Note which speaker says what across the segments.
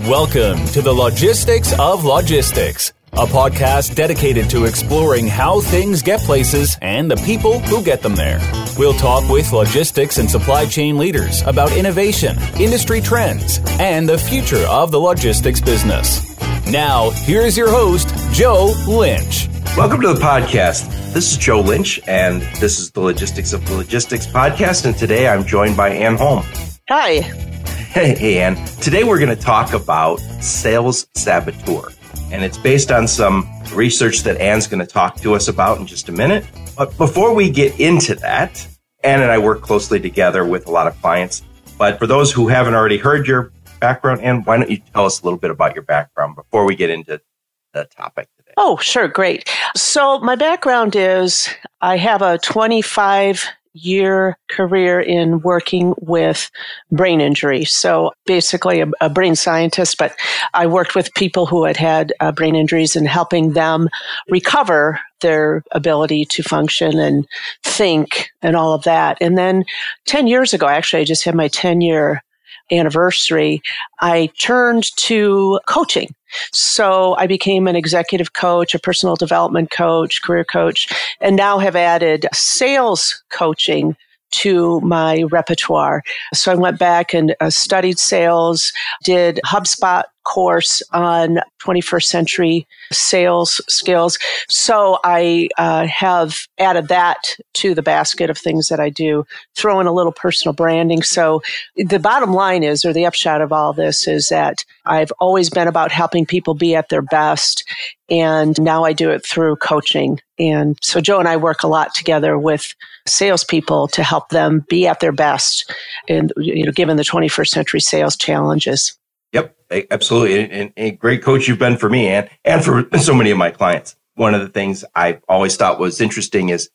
Speaker 1: Welcome to the Logistics of Logistics, a podcast dedicated to exploring how things get places and the people who get them there. We'll talk with logistics and supply chain leaders about innovation, industry trends, and the future of the logistics business. Now, here's your host, Joe Lynch.
Speaker 2: Welcome to the podcast. This is Joe Lynch, and this is the Logistics of Logistics podcast. And today I'm joined by Ann Holm.
Speaker 3: Hi.
Speaker 2: Hey, Ann. Today we're going to talk about sales saboteur. And it's based on some research that Ann's going to talk to us about in just a minute. But before we get into that, Ann and I work closely together with a lot of clients. But for those who haven't already heard your background, Ann, why don't you tell us a little bit about your background before we get into the topic today?
Speaker 3: Oh, sure. Great. So, my background is I have a 25 year career in working with brain injury. So basically a, a, brain scientist, but I worked with people who had had uh, brain injuries and helping them recover their ability to function and think and all of that. And then 10 years ago, actually, I just had my 10 year anniversary, I turned to coaching. So I became an executive coach, a personal development coach, career coach, and now have added sales coaching to my repertoire. So I went back and uh, studied sales, did HubSpot course on 21st century sales skills. So I uh, have added that to the basket of things that I do, throw in a little personal branding. So the bottom line is, or the upshot of all this is that I've always been about helping people be at their best. And now I do it through coaching. And so Joe and I work a lot together with salespeople to help them be at their best and, you know, given the 21st century sales challenges.
Speaker 2: Yep, absolutely. And, a great coach you've been for me and, and for so many of my clients. One of the things I always thought was interesting is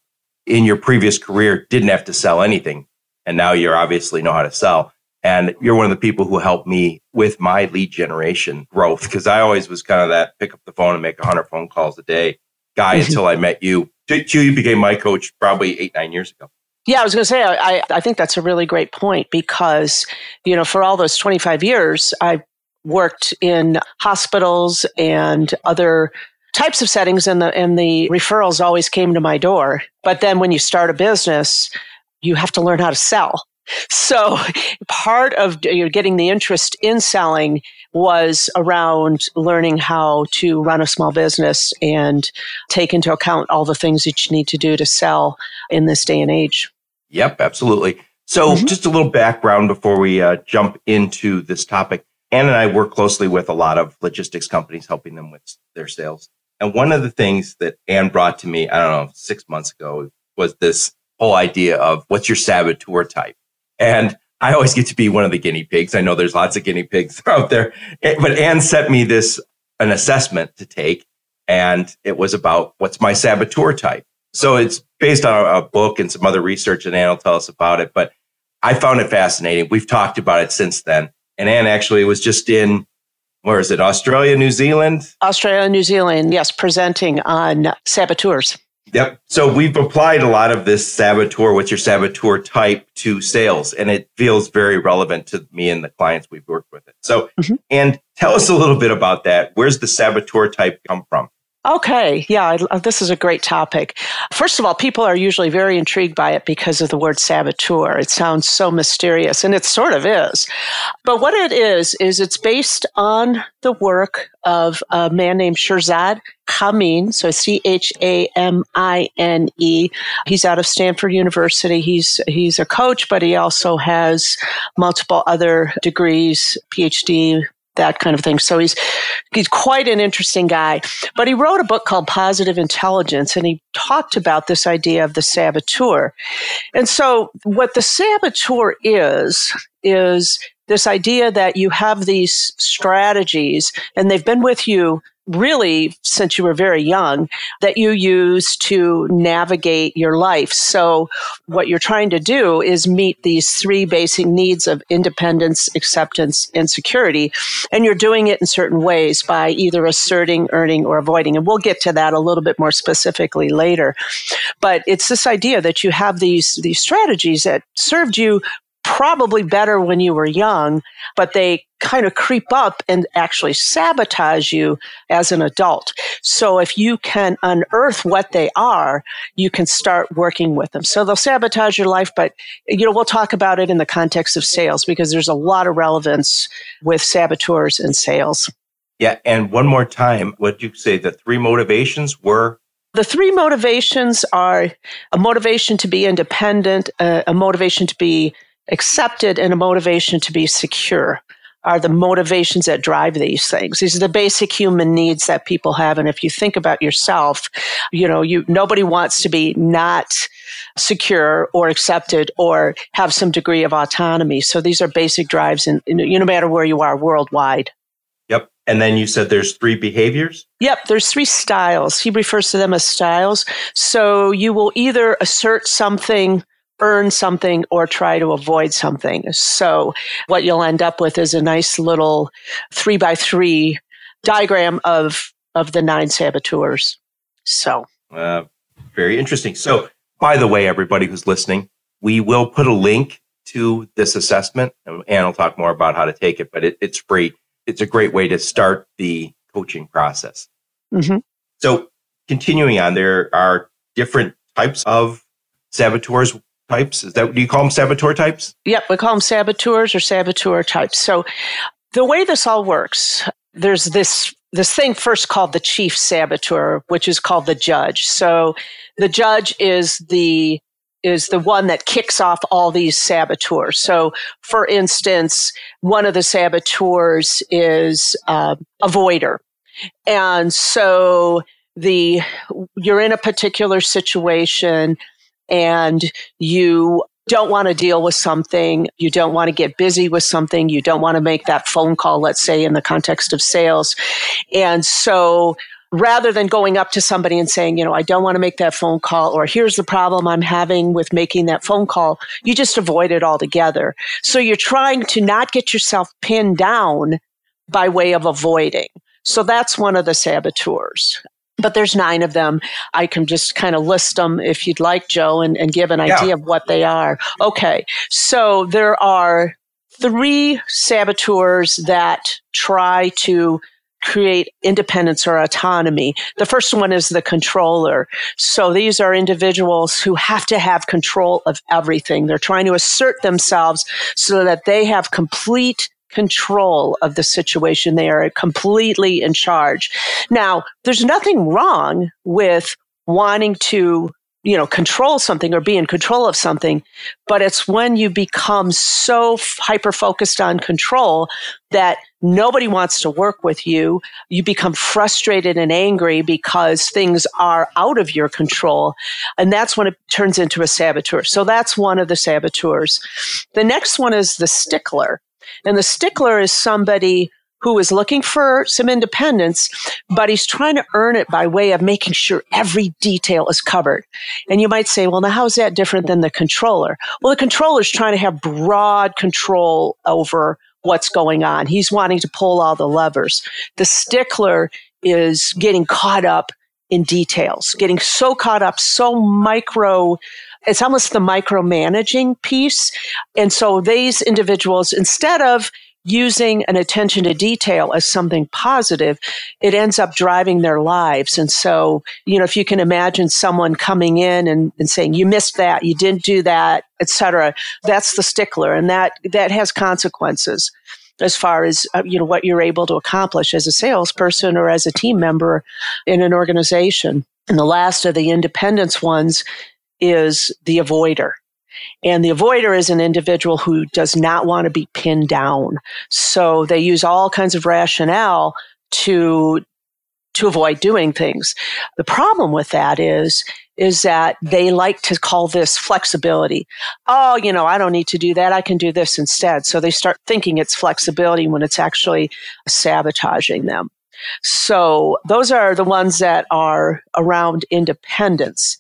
Speaker 2: in your previous career, didn't have to sell anything. And now you obviously know how to sell. And you're one of the people who helped me with my lead generation growth because I always was kind of that pick up the phone and make 100 phone calls a day guy mm-hmm. until I met you. You became my coach probably eight, nine years ago.
Speaker 3: Yeah, I was going to say, I, I think that's a really great point because, you know, for all those 25 years, I worked in hospitals and other types of settings and the and the referrals always came to my door. But then when you start a business, you have to learn how to sell. So part of you know, getting the interest in selling was around learning how to run a small business and take into account all the things that you need to do to sell in this day and age.
Speaker 2: Yep, absolutely. So mm-hmm. just a little background before we uh, jump into this topic. Ann and I work closely with a lot of logistics companies, helping them with their sales. And one of the things that Ann brought to me, I don't know, six months ago was this whole idea of what's your saboteur type? And I always get to be one of the guinea pigs. I know there's lots of guinea pigs out there, eh, but Ann sent me this, an assessment to take. And it was about what's my saboteur type. So it's based on a book and some other research and Ann will tell us about it. But I found it fascinating. We've talked about it since then. And Ann actually was just in, where is it, Australia, New Zealand?
Speaker 3: Australia, New Zealand, yes, presenting on saboteurs.
Speaker 2: Yep. So we've applied a lot of this saboteur, what's your saboteur type to sales, and it feels very relevant to me and the clients we've worked with it. So, mm-hmm. and tell us a little bit about that. Where's the saboteur type come from?
Speaker 3: Okay, yeah, I, this is a great topic. First of all, people are usually very intrigued by it because of the word saboteur. It sounds so mysterious, and it sort of is. But what it is, is it's based on the work of a man named Shirzad Chamine, so C H A M I N E. He's out of Stanford University. He's he's a coach, but he also has multiple other degrees, PhD, that kind of thing. So he's he's quite an interesting guy. But he wrote a book called Positive Intelligence, and he talked about this idea of the saboteur. And so, what the saboteur is is this idea that you have these strategies, and they've been with you really since you were very young that you use to navigate your life. So what you're trying to do is meet these three basic needs of independence, acceptance, and security. And you're doing it in certain ways by either asserting, earning, or avoiding. And we'll get to that a little bit more specifically later. But it's this idea that you have these, these strategies that served you probably better when you were young, but they kind of creep up and actually sabotage you as an adult. So if you can unearth what they are, you can start working with them. So they'll sabotage your life, but you know, we'll talk about it in the context of sales because there's a lot of relevance with saboteurs and sales.
Speaker 2: Yeah. And one more time, what you say the three motivations were?
Speaker 3: The three motivations are a motivation to be independent, a, a motivation to be accepted, and a motivation to be secure are the motivations that drive these things. These are the basic human needs that people have. And if you think about yourself, you know, you, nobody wants to be not secure or accepted or have some degree of autonomy. So these are basic drives in, in no matter where you are worldwide.
Speaker 2: Yep. And then you said there's three behaviors?
Speaker 3: Yep, there's three styles. He refers to them as styles. So you will either assert something earn something or try to avoid something. So what you'll end up with is a nice little three by three diagram of, of the nine saboteurs. So,
Speaker 2: uh, very interesting. So, by the way, everybody who's listening, we will put a link to this assessment and will talk more about how to take it, but it, it's free. It's a great way to start the coaching process. Mm-hmm. So, continuing on, there are different types of saboteurs types. Is that do you call them saboteur types?
Speaker 3: Yep, we call them saboteurs or saboteur types. So the way this all works, there's this this thing first called the chief saboteur, which is called the judge. So the judge is the is the one that kicks off all these saboteurs. So, for instance, one of the saboteurs is uh, avoider, and so the you're in a particular situation and you don't want to deal with something, you don't want to get busy with something, you don't want to make that phone call, let's say in the context of sales. And so rather than going up to somebody and saying, you know, I don't want to make that phone call or here's the problem I'm having with making that phone call, you just avoid it altogether. So you're trying to not get yourself pinned down by way of avoiding. So that's one of the saboteurs but there's nine of them. I can just kind of list them if you'd like, Joe, and, and give an yeah. idea of what they are. Okay. So there are three saboteurs that try to create independence or autonomy. The first one is the controller. So these are individuals who have to have control of everything. They're trying to assert themselves so that they have complete control of the situation. They are completely in charge. Now, there's nothing wrong with wanting to you know control something or be in control of something but it's when you become so hyper focused on control that nobody wants to work with you you become frustrated and angry because things are out of your control and that's when it turns into a saboteur so that's one of the saboteurs the next one is the stickler and the stickler is somebody who is looking for some independence, but he's trying to earn it by way of making sure every detail is covered. And you might say, well, now how's that different than the controller? Well, the controller is trying to have broad control over what's going on. He's wanting to pull all the levers. The stickler is getting caught up in details, getting so caught up, so micro it's almost the micromanaging piece. And so these individuals, instead of using an attention to detail as something positive, it ends up driving their lives. And so, you know, if you can imagine someone coming in and, and saying, you missed that, you didn't do that, etc., that's the stickler. And that, that has consequences as far as uh, you know what you're able to accomplish as a salesperson or as a team member in an organization. And the last of the independence ones is the avoider. And the avoider is an individual who does not want to be pinned down. So they use all kinds of rationale to to avoid doing things. The problem with that is is that they like to call this flexibility. Oh, you know, I don't need to do that. I can do this instead. So they start thinking it's flexibility when it's actually sabotaging them. So those are the ones that are around independence.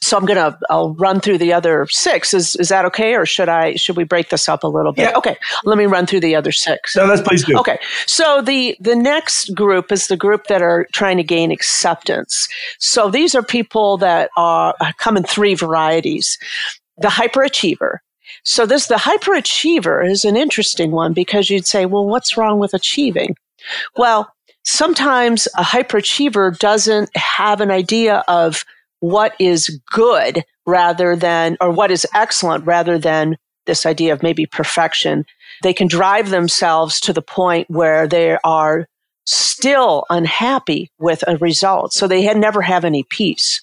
Speaker 3: So I'm going to, I'll run through the other six. Is, is that okay? Or should I, should we break this up a little bit?
Speaker 2: Yeah.
Speaker 3: Okay. Let me run through the other six.
Speaker 2: No, let's please do.
Speaker 3: Okay. So the, the next group is the group that are trying to gain acceptance. So these are people that are uh, come in three varieties. The hyperachiever, So this, the hyperachiever is an interesting one because you'd say, well, what's wrong with achieving? Well, sometimes a hyperachiever doesn't have an idea of what is good rather than, or what is excellent rather than this idea of maybe perfection. They can drive themselves to the point where they are still unhappy with a result. So they never have any peace.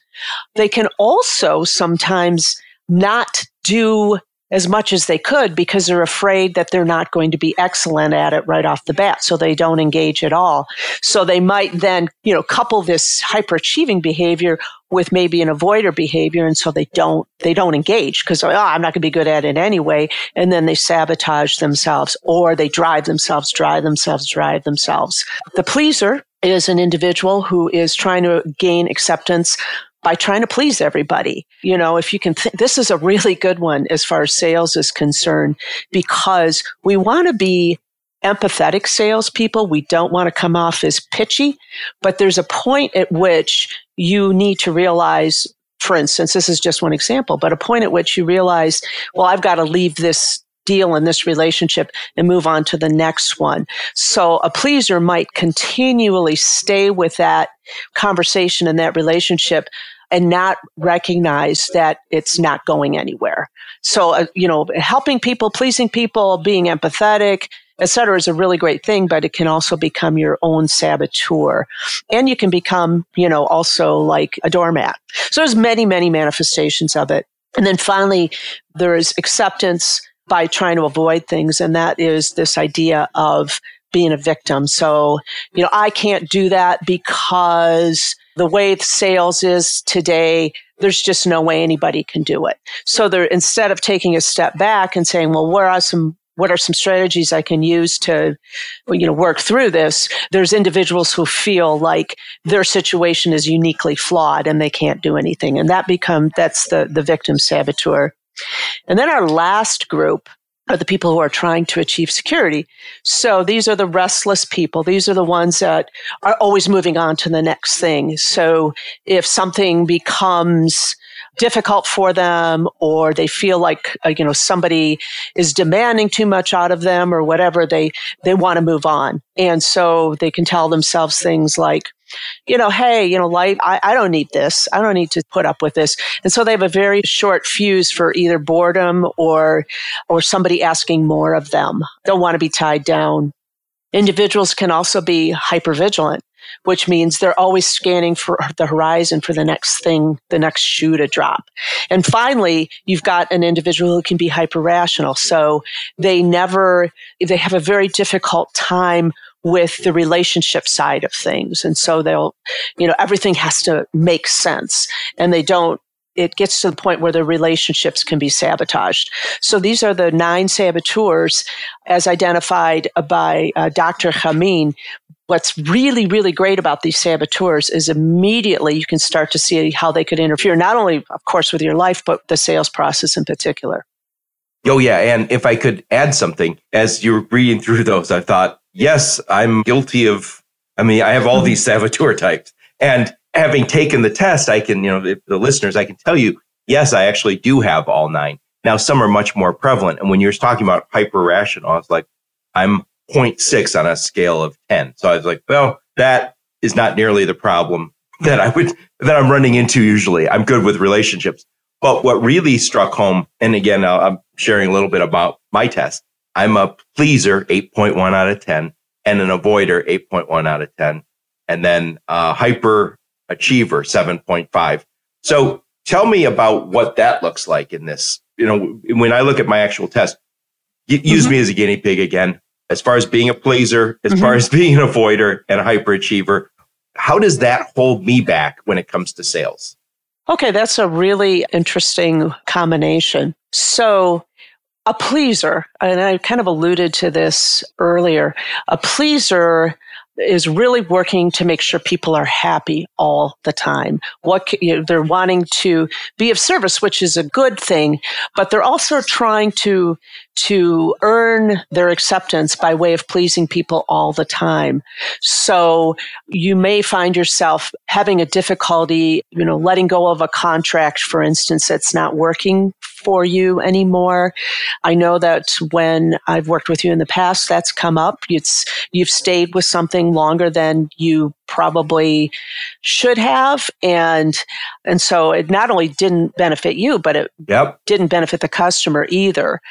Speaker 3: They can also sometimes not do as much as they could because they're afraid that they're not going to be excellent at it right off the bat. So they don't engage at all. So they might then, you know, couple this hyperachieving behavior with maybe an avoider behavior. And so they don't, they don't engage because, oh, I'm not going to be good at it anyway. And then they sabotage themselves or they drive themselves, drive themselves, drive themselves. The pleaser is an individual who is trying to gain acceptance by trying to please everybody. You know, if you can, th- this is a really good one as far as sales is concerned because we want to be empathetic salespeople. We don't want to come off as pitchy, but there's a point at which you need to realize, for instance, this is just one example, but a point at which you realize, well, I've got to leave this deal in this relationship and move on to the next one. So a pleaser might continually stay with that conversation and that relationship and not recognize that it's not going anywhere. So, uh, you know, helping people, pleasing people, being empathetic, etc., is a really great thing, but it can also become your own saboteur. And you can become, you know, also like a doormat. So there's many, many manifestations of it. And then finally, there is acceptance by trying to avoid things. And that is this idea of being a victim. So, you know, I can't do that because the way sales is today, there's just no way anybody can do it. So there, instead of taking a step back and saying, well, where are some what are some strategies I can use to, you know, work through this? There's individuals who feel like their situation is uniquely flawed and they can't do anything. And that become, that's the, the victim saboteur. And then our last group are the people who are trying to achieve security. So these are the restless people. These are the ones that are always moving on to the next thing. So if something becomes difficult for them or they feel like uh, you know somebody is demanding too much out of them or whatever they they want to move on and so they can tell themselves things like you know, hey, you know, life, I, I don't need this. I don't need to put up with this. And so they have a very short fuse for either boredom or, or somebody asking more of them. Don't want to be tied down. Individuals can also be hypervigilant, which means they're always scanning for the horizon for the next thing, the next shoe to drop. And finally, you've got an individual who can be hyper rational. So they never, they have a very difficult time with the relationship side of things. And so they'll, you know, everything has to make sense and they don't it gets to the point where the relationships can be sabotaged. So these are the nine saboteurs as identified by uh, Dr. Chamine. What's really, really great about these saboteurs is immediately you can start to see how they could interfere, not only, of course, with your life, but the sales process in particular.
Speaker 2: Oh, yeah. And if I could add something, as you were reading through those, I thought, yes, I'm guilty of, I mean, I have all these saboteur types. And having taken the test, I can, you know, the listeners, I can tell you, yes, I actually do have all nine. Now, some are much more prevalent. And when you're talking about hyper rational, I was like, I'm 0.6 on a scale of 10. So I was like, well, that is not nearly the problem that I would, that I'm running into usually. I'm good with relationships. But what really struck home, and again, I'm sharing a little bit about my test. I'm a pleaser, 8.1 out of 10, and an avoider, 8.1 out of 10, and then a hyper achiever, 7.5. So tell me about what that looks like in this. You know, when I look at my actual test, use mm-hmm. me as a guinea pig again. As far as being a pleaser, as mm-hmm. far as being an avoider and a hyperachiever, how does that hold me back when it comes to sales?
Speaker 3: Okay, that's a really interesting combination. So a pleaser, and I kind of alluded to this earlier, a pleaser is really working to make sure people are happy all the time. What you know, they're wanting to be of service, which is a good thing, but they're also trying to to earn their acceptance by way of pleasing people all the time. So you may find yourself having a difficulty, you know, letting go of a contract, for instance, that's not working for you anymore. I know that when I've worked with you in the past, that's come up. It's, you've stayed with something longer than you probably should have. And, and so it not only didn't benefit you, but it
Speaker 2: yep.
Speaker 3: didn't benefit the customer either.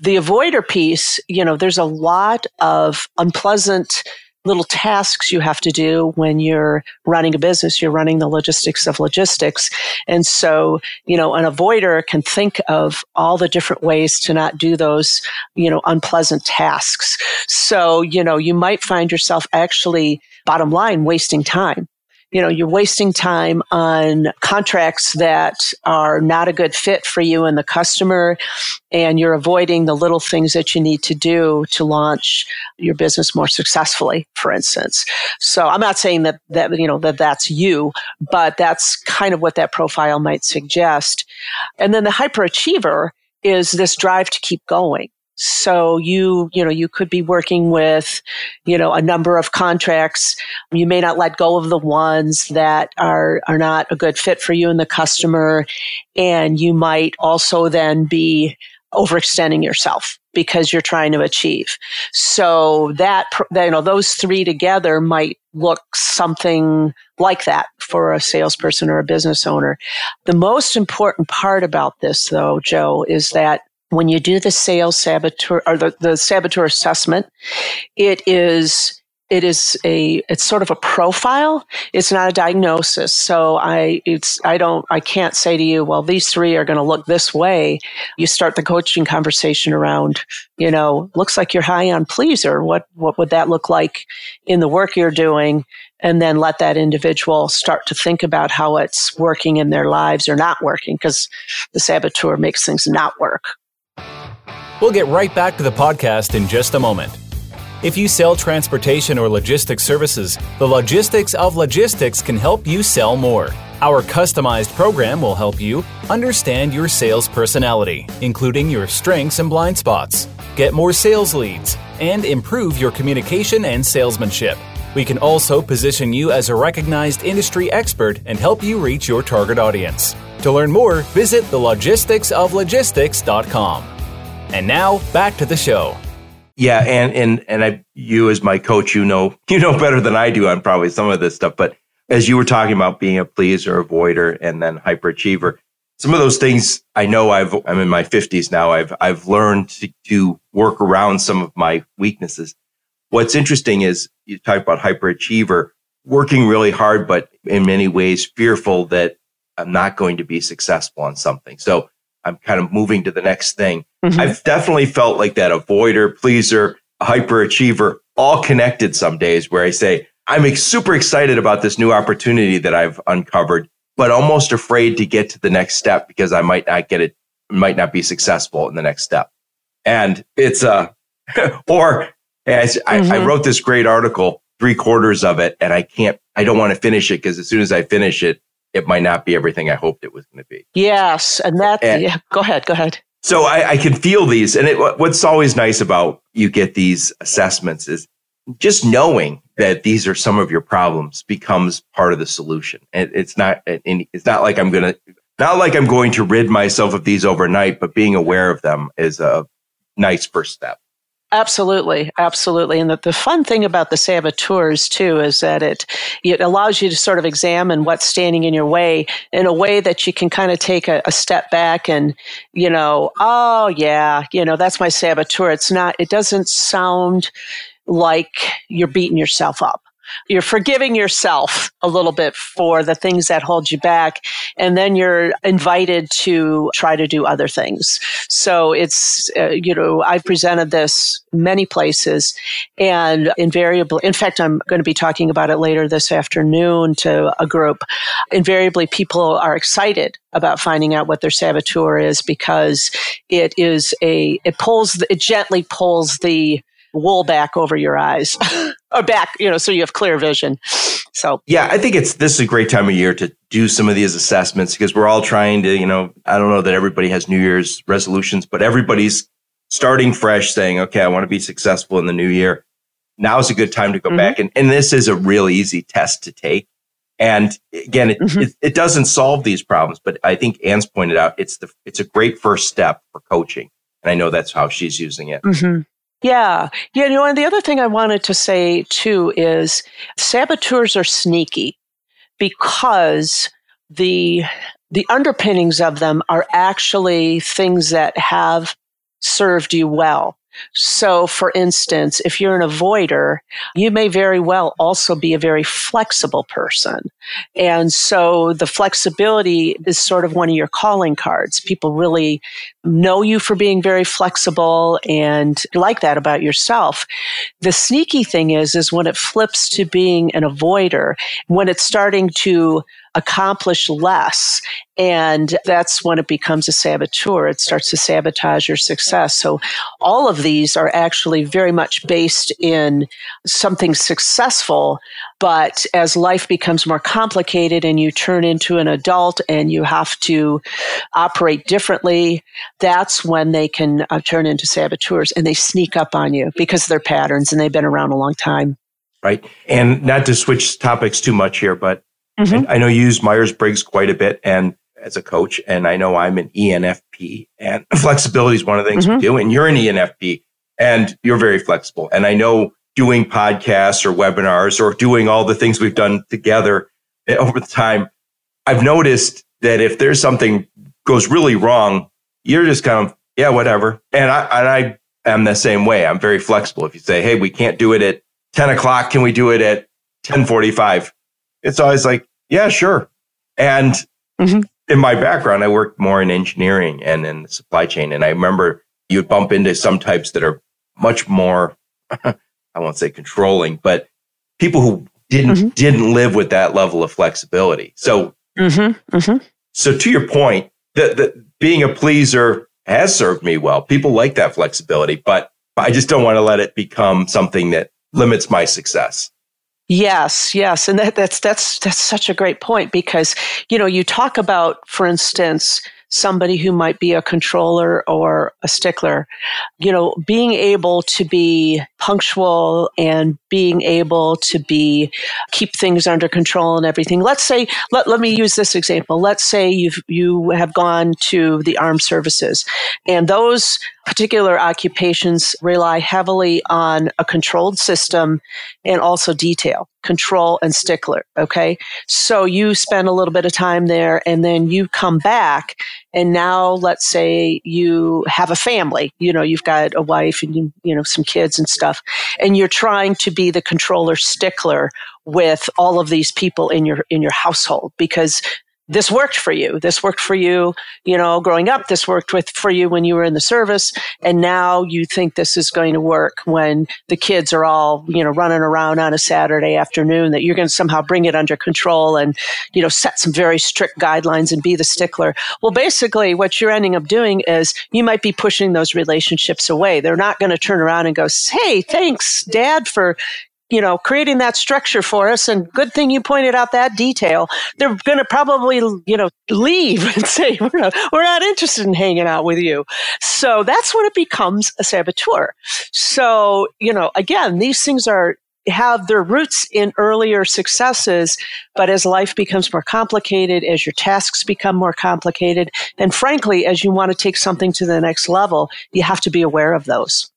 Speaker 3: The avoider piece, you know, there's a lot of unpleasant little tasks you have to do when you're running a business. You're running the logistics of logistics. And so, you know, an avoider can think of all the different ways to not do those, you know, unpleasant tasks. So, you know, you might find yourself actually bottom line wasting time you know, you're wasting time on contracts that are not a good fit for you and the customer, and you're avoiding the little things that you need to do to launch your business more successfully, for instance. So I'm not saying that, that, you know, that that's you, but that's kind of what that profile might suggest. And then the hyperachiever is this drive to keep going. So you, you know, you could be working with, you know, a number of contracts. You may not let go of the ones that are, are not a good fit for you and the customer. And you might also then be overextending yourself because you're trying to achieve. So that, you know, those three together might look something like that for a salesperson or a business owner. The most important part about this though, Joe, is that when you do the sales saboteur or the, the saboteur assessment, it is it is a it's sort of a profile. It's not a diagnosis. So i it's i don't i can't say to you well these three are going to look this way. You start the coaching conversation around you know looks like you're high on pleaser. What what would that look like in the work you're doing? And then let that individual start to think about how it's working in their lives or not working because the saboteur makes things not work
Speaker 1: We'll get right back to the podcast in just a moment. If you sell transportation or logistics services, the Logistics of Logistics can help you sell more. Our customized program will help you understand your sales personality, including your strengths and blind spots, get more sales leads, and improve your communication and salesmanship. We can also position you as a recognized industry expert and help you reach your target audience. To learn more, visit thelogisticsoflogistics.com. And now back to the show.
Speaker 2: Yeah, and and and I, you as my coach, you know, you know better than I do on probably some of this stuff. But as you were talking about being a pleaser, avoider, and then hyperachiever, some of those things I know I've I'm in my fifties now. I've I've learned to, to work around some of my weaknesses. What's interesting is you talk about hyperachiever, working really hard, but in many ways fearful that I'm not going to be successful on something. So I'm kind of moving to the next thing. Mm-hmm. I've definitely felt like that avoider, pleaser, hyperachiever, all connected some days where I say, I'm super excited about this new opportunity that I've uncovered, but almost afraid to get to the next step because I might not get it, might not be successful in the next step. And it's uh, or as mm-hmm. I, I wrote this great article, three quarters of it, and I can't, I don't want to finish it because as soon as I finish it, it might not be everything I hoped it was going to be.
Speaker 3: Yes, and that. And yeah, go ahead. Go ahead.
Speaker 2: So I, I can feel these, and it, what's always nice about you get these assessments is just knowing that these are some of your problems becomes part of the solution. And it's not, it's not like I'm going to, not like I'm going to rid myself of these overnight, but being aware of them is a nice first step.
Speaker 3: Absolutely, absolutely. And the, the fun thing about the saboteurs too is that it it allows you to sort of examine what's standing in your way in a way that you can kind of take a, a step back and, you know, oh yeah, you know, that's my saboteur. It's not it doesn't sound like you're beating yourself up you're forgiving yourself a little bit for the things that hold you back. And then you're invited to try to do other things. So it's, uh, you know, I've presented this many places and invariably, in fact, I'm going to be talking about it later this afternoon to a group. Invariably, people are excited about finding out what their saboteur is because it is a, it pulls, it gently pulls the wool back over your eyes or back, you know, so you have clear vision. So,
Speaker 2: yeah, I think it's this is a great time of year to do some of these assessments because we're all trying to, you know, I don't know that everybody has New Year's resolutions, but everybody's starting fresh saying, okay, I want to be successful in the new year. Now is a good time to go mm-hmm. back. And, and this is a real easy test to take. And again, it, mm-hmm. it, it, doesn't solve these problems, but I think Ann's pointed out it's the, it's a great first step for coaching. And I know that's how she's using it.
Speaker 3: Mm-hmm. Yeah. Yeah. You know, and the other thing I wanted to say too is saboteurs are sneaky because the, the underpinnings of them are actually things that have served you well. So, for instance, if you're an avoider, you may very well also be a very flexible person. And so the flexibility is sort of one of your calling cards. People really know you for being very flexible and like that about yourself. The sneaky thing is, is when it flips to being an avoider, when it's starting to accomplish less. And that's when it becomes a saboteur. It starts to sabotage your success. So all of these are actually very much based in something successful. But as life becomes more complicated and you turn into an adult and you have to operate differently, that's when they can uh, turn into saboteurs and they sneak up on you because they're patterns and they've been around a long time.
Speaker 2: Right. And not to switch topics too much here, but Mm-hmm. I know you use Myers Briggs quite a bit and as a coach, and I know I'm an ENFP and flexibility is one of the things mm-hmm. we do. And you're an ENFP and you're very flexible. And I know doing podcasts or webinars or doing all the things we've done together eh, over the time, I've noticed that if there's something goes really wrong, you're just kind of, yeah, whatever. And I, and I am the same way. I'm very flexible. If you say, Hey, we can't do it at 10 o'clock. Can we do it at 1045? It's always like, yeah, sure. And mm-hmm. in my background, I worked more in engineering and in supply chain. And I remember you'd bump into some types that are much more, I won't say controlling, but people who didn't, mm-hmm. didn't live with that level of flexibility. So, mm-hmm. mm-hmm. so to your point, that the, being a pleaser has served me well. People like that flexibility, but I just don't want to let it become something that limits my success.
Speaker 3: Yes, yes, and that, that's that's that's such a great point because you know you talk about, for instance, somebody who might be a controller or a stickler, you know, being able to be punctual and being able to be keep things under control and everything. Let's say let, let me use this example. Let's say you've you have gone to the armed services and those particular occupations rely heavily on a controlled system and also detail control and stickler okay? So you spend a little bit of time there and then you come back and now let's say you have a family you know you've got a wife and you, you know some kids and stuff and you're trying to be the controller stickler with all of these people in your in your household because this worked for you. This worked for you, you know, growing up. This worked with for you when you were in the service. And now you think this is going to work when the kids are all, you know, running around on a Saturday afternoon that you're going to somehow bring it under control and, you know, set some very strict guidelines and be the stickler. Well, basically what you're ending up doing is you might be pushing those relationships away. They're not going to turn around and go, Hey, thanks dad for, you know, creating that structure for us. And good thing you pointed out that detail. They're going to probably, you know, leave and say, we're not, we're not interested in hanging out with you. So that's when it becomes a saboteur. So, you know, again, these things are, have their roots in earlier successes, but as life becomes more complicated, as your tasks become more complicated, and frankly, as you want to take something to the next level, you have to be aware of those.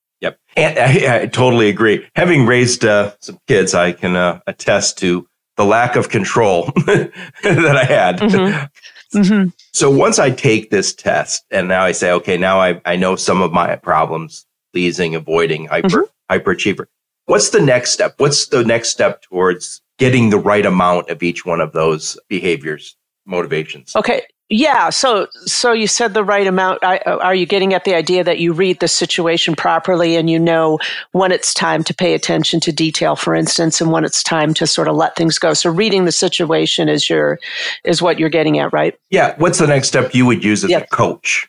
Speaker 2: And I, I totally agree. Having raised uh, some kids, I can uh, attest to the lack of control that I had. Mm-hmm. Mm-hmm. So once I take this test and now I say, okay, now I, I know some of my problems, pleasing, avoiding, hyper, mm-hmm. hyperachiever. What's the next step? What's the next step towards getting the right amount of each one of those behaviors, motivations?
Speaker 3: Okay. Yeah, so so you said the right amount. I, uh, are you getting at the idea that you read the situation properly and you know when it's time to pay attention to detail, for instance, and when it's time to sort of let things go? So reading the situation is your is what you're getting at, right?
Speaker 2: Yeah. What's the next step you would use as yep. a coach?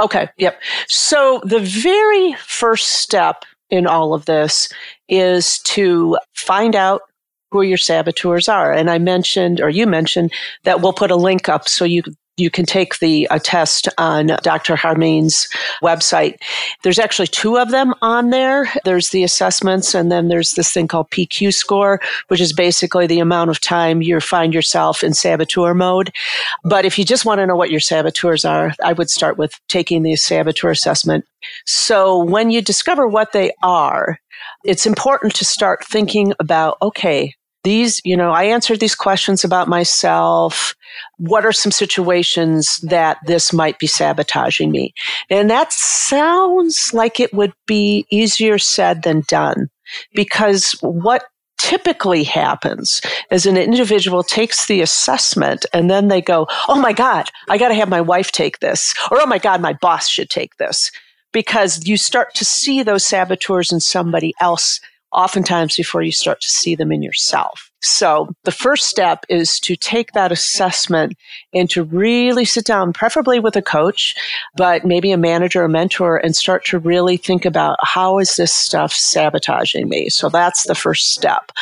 Speaker 3: Okay. Yep. So the very first step in all of this is to find out who your saboteurs are. And I mentioned, or you mentioned, that we'll put a link up so you you can take the a test on Dr. Chamine's website. There's actually two of them on there. There's the assessments, and then there's this thing called PQ score, which is basically the amount of time you find yourself in saboteur mode. But if you just want to know what your saboteurs are, I would start with taking the saboteur assessment. So when you discover what they are, it's important to start thinking about, okay, these, you know, I answered these questions about myself. What are some situations that this might be sabotaging me? And that sounds like it would be easier said than done because what typically happens is an individual takes the assessment and then they go, Oh my God, I got to have my wife take this. Or, Oh my God, my boss should take this. Because you start to see those saboteurs in somebody else oftentimes before you start to see them in yourself. So the first step is to take that assessment and to really sit down, preferably with a coach, but maybe a manager or mentor and start to really think about how is this stuff sabotaging me? So that's the first step.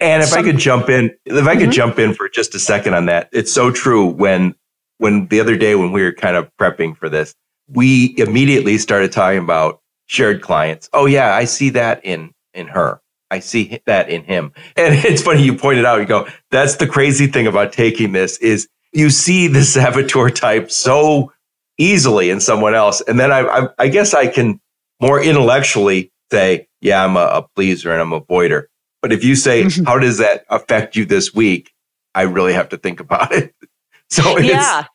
Speaker 2: And if Some, I could jump in, if I could mm-hmm. jump in for just a second on that, it's so true when, when the other day when we were kind of prepping for this, we immediately started talking about shared clients. Oh yeah, I see that in in her. I see that in him. And it's funny you pointed out, you go, that's the crazy thing about taking this is you see the saboteur type so easily in someone else. And then I, I, I guess I can more intellectually say, yeah, I'm a, a pleaser and I'm a avoider. But if you say, mm-hmm. how does that affect you this week? I really have to think about it.
Speaker 3: So yeah,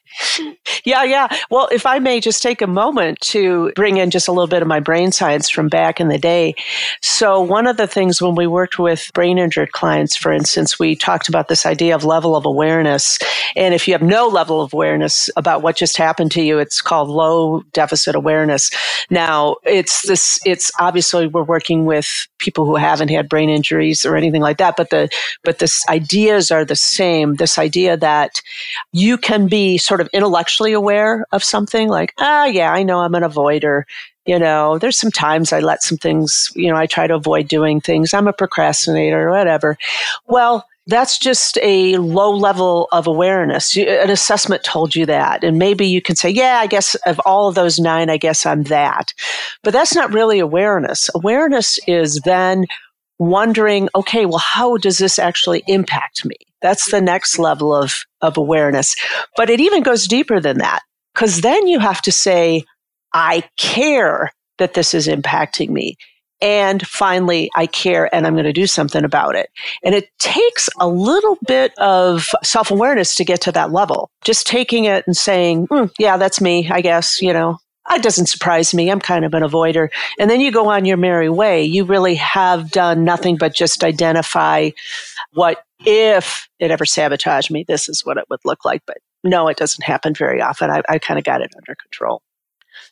Speaker 3: yeah, yeah. Well, if I may just take a moment to bring in just a little bit of my brain science from back in the day. So, one of the things when we worked with brain injured clients, for instance, we talked about this idea of level of awareness. And if you have no level of awareness about what just happened to you, it's called low deficit awareness. Now, it's this, it's obviously we're working with people who haven't had brain injuries or anything like that, but the, but the ideas are the same. This idea that you can be sort of intellectually aware of something like, ah, yeah, I know I'm an avoider. You know, there's some times I let some things, you know, I try to avoid doing things. I'm a procrastinator whatever. Well, that's just a low level of awareness. An assessment told you that. And maybe you can say, yeah, I guess of all of those nine, I guess I'm that. But that's not really awareness. Awareness is then wondering, okay, well, how does this actually impact me? That's the next level of, of awareness. But it even goes deeper than that, because then you have to say, I care that this is impacting me. And finally, I care and I'm going to do something about it. And it takes a little bit of self awareness to get to that level. Just taking it and saying, mm, yeah, that's me, I guess, you know, it doesn't surprise me. I'm kind of an avoider. And then you go on your merry way. You really have done nothing but just identify what if it ever sabotaged me, this is what it would look like. But no, it doesn't happen very often. I, I kind of got it under control.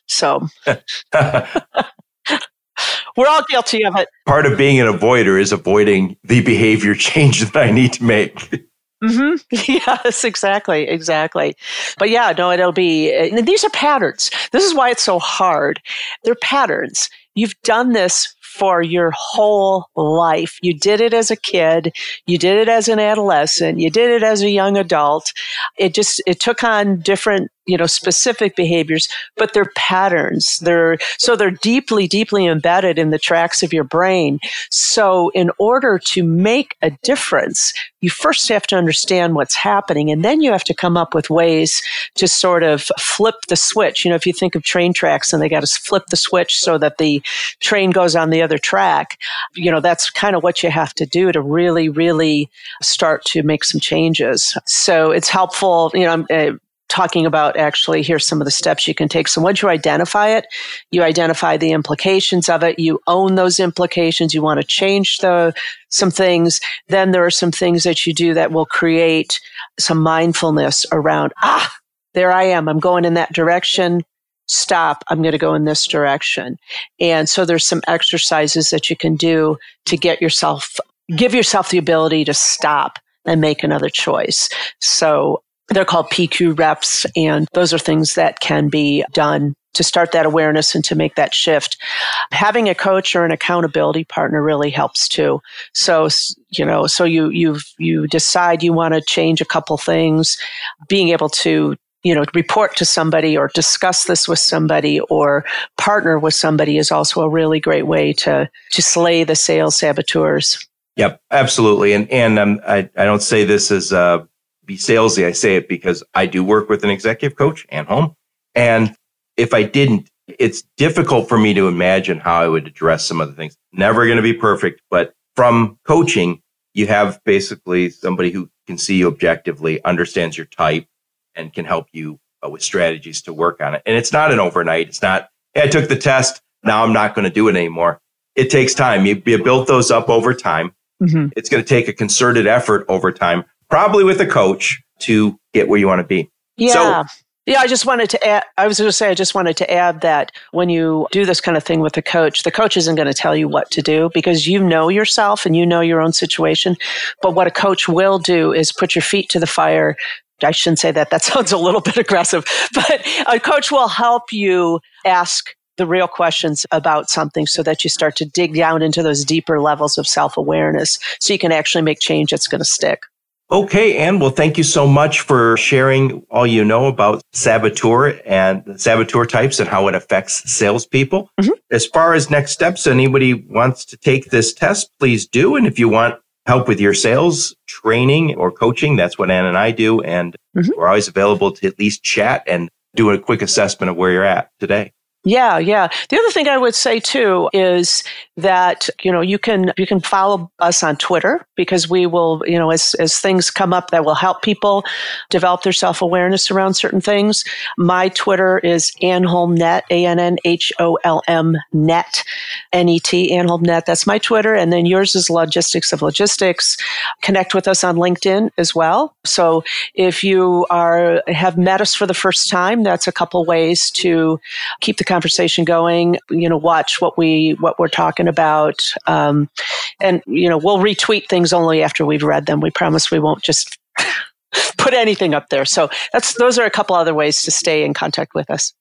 Speaker 3: So we're all guilty of it.
Speaker 2: Part of being an avoider is avoiding the behavior change that I need to make.
Speaker 3: Mm-hmm. Yes, exactly, exactly. But yeah, no, it'll be. These are patterns. This is why it's so hard. They're patterns. You've done this for your whole life. You did it as a kid. You did it as an adolescent. You did it as a young adult. It just, it took on different you know specific behaviors but they're patterns. They're so they're deeply deeply embedded in the tracks of your brain. So in order to make a difference you first have to understand what's happening and then you have to come up with ways to sort of flip the switch. You know if you think of train tracks and they got to flip the switch so that the train goes on the other track you know that's kind of what you have to do to really really start to make some changes. So it's helpful you know uh, talking about actually here's some of the steps you can take. So once you identify it, you identify the implications of it, you own those implications, you want to change the some things, then there are some things that you do that will create some mindfulness around ah, there I am, I'm going in that direction. Stop, I'm going to go in this direction. And so there's some exercises that you can do to get yourself give yourself the ability to stop and make another choice. So they're called PQ reps, and those are things that can be done to start that awareness and to make that shift. Having a coach or an accountability partner really helps too. So, you know, so you, you, you decide you want to change a couple things, being able to you know, report to somebody or discuss this with somebody or partner with somebody is also a really great way to, to slay the sales saboteurs.
Speaker 2: Yep, absolutely. And, and um, I, I don't say this as uh, be salesy. I say it because I do work with an executive coach Ann Holm. And if I didn't, it's difficult for me to imagine how I would address some of the things. Never going to be perfect, but from coaching, you have basically somebody who can see you objectively, understands your type, and can help you uh, with strategies to work on it. And it's not an overnight. It's not, hey, I took the test. Now I'm not going to do it anymore. It takes time. You, you build those up over time. Mm-hmm. It's going to take a concerted effort over time, probably with a coach to get where you want to be.
Speaker 3: Yeah. So, yeah, I just wanted to add, I was going to say, I just wanted to add that when you do this kind of thing with a coach, the coach isn't going to tell you what to do because you know yourself and you know your own situation. But what a coach will do is put your feet to the fire, I shouldn't say that. That sounds a little bit aggressive, but a coach will help you ask the real questions about something so that you start to dig down into those deeper levels of self awareness so you can actually make change that's going to stick.
Speaker 2: Okay, Ann. Well, thank you so much for sharing all you know about saboteur and saboteur types and how it affects salespeople. Mm-hmm. As far as next steps, anybody wants to take this test, please do. And if you want help with your sales training or coaching, that's what Ann and I do. And mm-hmm. we're always available to at least chat and do a quick assessment of where you're at today.
Speaker 3: Yeah, yeah. The other thing I would say too is that you know you can you can follow us on Twitter because we will you know as as things come up that will help people develop their self awareness around certain things. My Twitter is AnnHolmNet, A N N H O L M Net, N E T, AnnHolmNet. That's my Twitter, and then yours is Logistics of Logistics. Connect with us on LinkedIn as well. So if you are have met us for the first time, that's a couple ways to keep the conversation going. You know, watch what we what we're talking about, um, and you know, we'll retweet things only after we've read them. We promise we won't just put anything up there. So that's those are a couple other ways to stay in contact with us.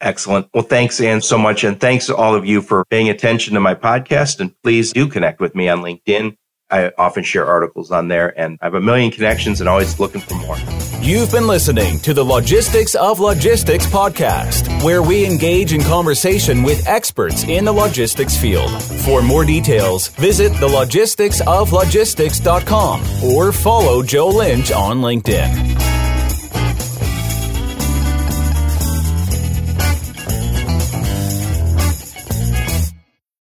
Speaker 2: Excellent. Well, thanks, Ann, so much. And thanks to all of you for paying attention to my podcast. And please do connect with me on LinkedIn. I often share articles on there and I have a million connections and always looking for more.
Speaker 1: You've been listening to the Logistics of Logistics podcast, where we engage in conversation with experts in the logistics field. For more details, visit thelogisticsoflogistics.com or follow Joe Lynch on LinkedIn.